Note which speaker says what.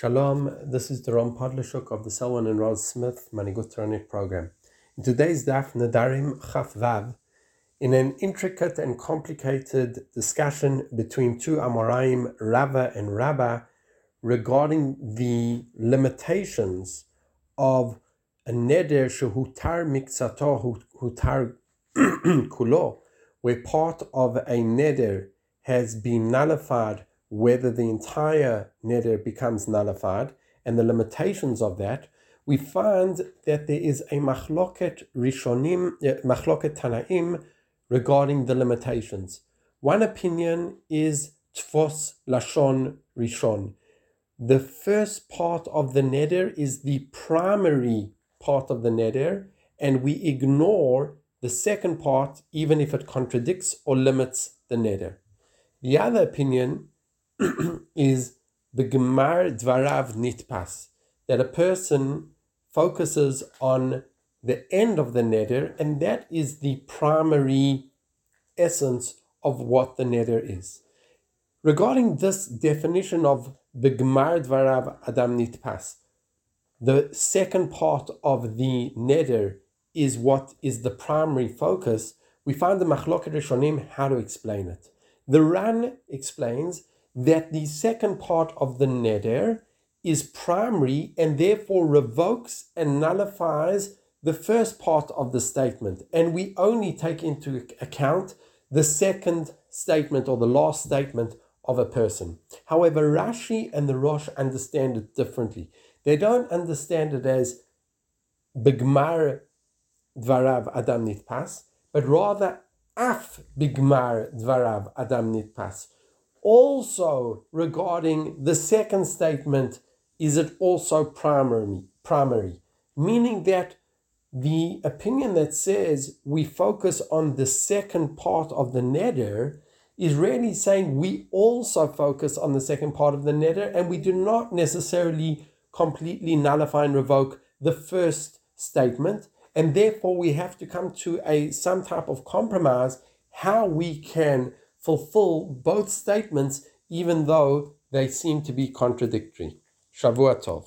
Speaker 1: Shalom, this is the Ron Podlashuk of the Selwyn and Rose Smith Manigut program. In today's Daf Nedarim Chaf Vav, in an intricate and complicated discussion between two Amoraim, Rava and Rabba, regarding the limitations of a neder shehutar miksato hutar kulo, where part of a neder has been nullified whether the entire neder becomes nullified and the limitations of that, we find that there is a machloket rishonim, eh, machloket tanaim regarding the limitations. One opinion is tfos lashon rishon. The first part of the neder is the primary part of the neder, and we ignore the second part even if it contradicts or limits the neder. The other opinion is the Gemar Dvarav Nitpas, that a person focuses on the end of the neder, and that is the primary essence of what the neder is. Regarding this definition of Begmar Dvarav Adam Nitpas, the second part of the neder is what is the primary focus. We find the Machloket Rishonim how to explain it. The Ran explains that the second part of the neder is primary and therefore revokes and nullifies the first part of the statement. And we only take into account the second statement or the last statement of a person. However, Rashi and the Rosh understand it differently. They don't understand it as Bigmar Dvarav Adam Nitpas, but rather Af Bigmar Dvarav Adam Nitpas also regarding the second statement, is it also primary? Primary, meaning that the opinion that says we focus on the second part of the neder is really saying we also focus on the second part of the neder and we do not necessarily completely nullify and revoke the first statement and therefore we have to come to a some type of compromise how we can fulfill both statements even though they seem to be contradictory. Shavua Tov.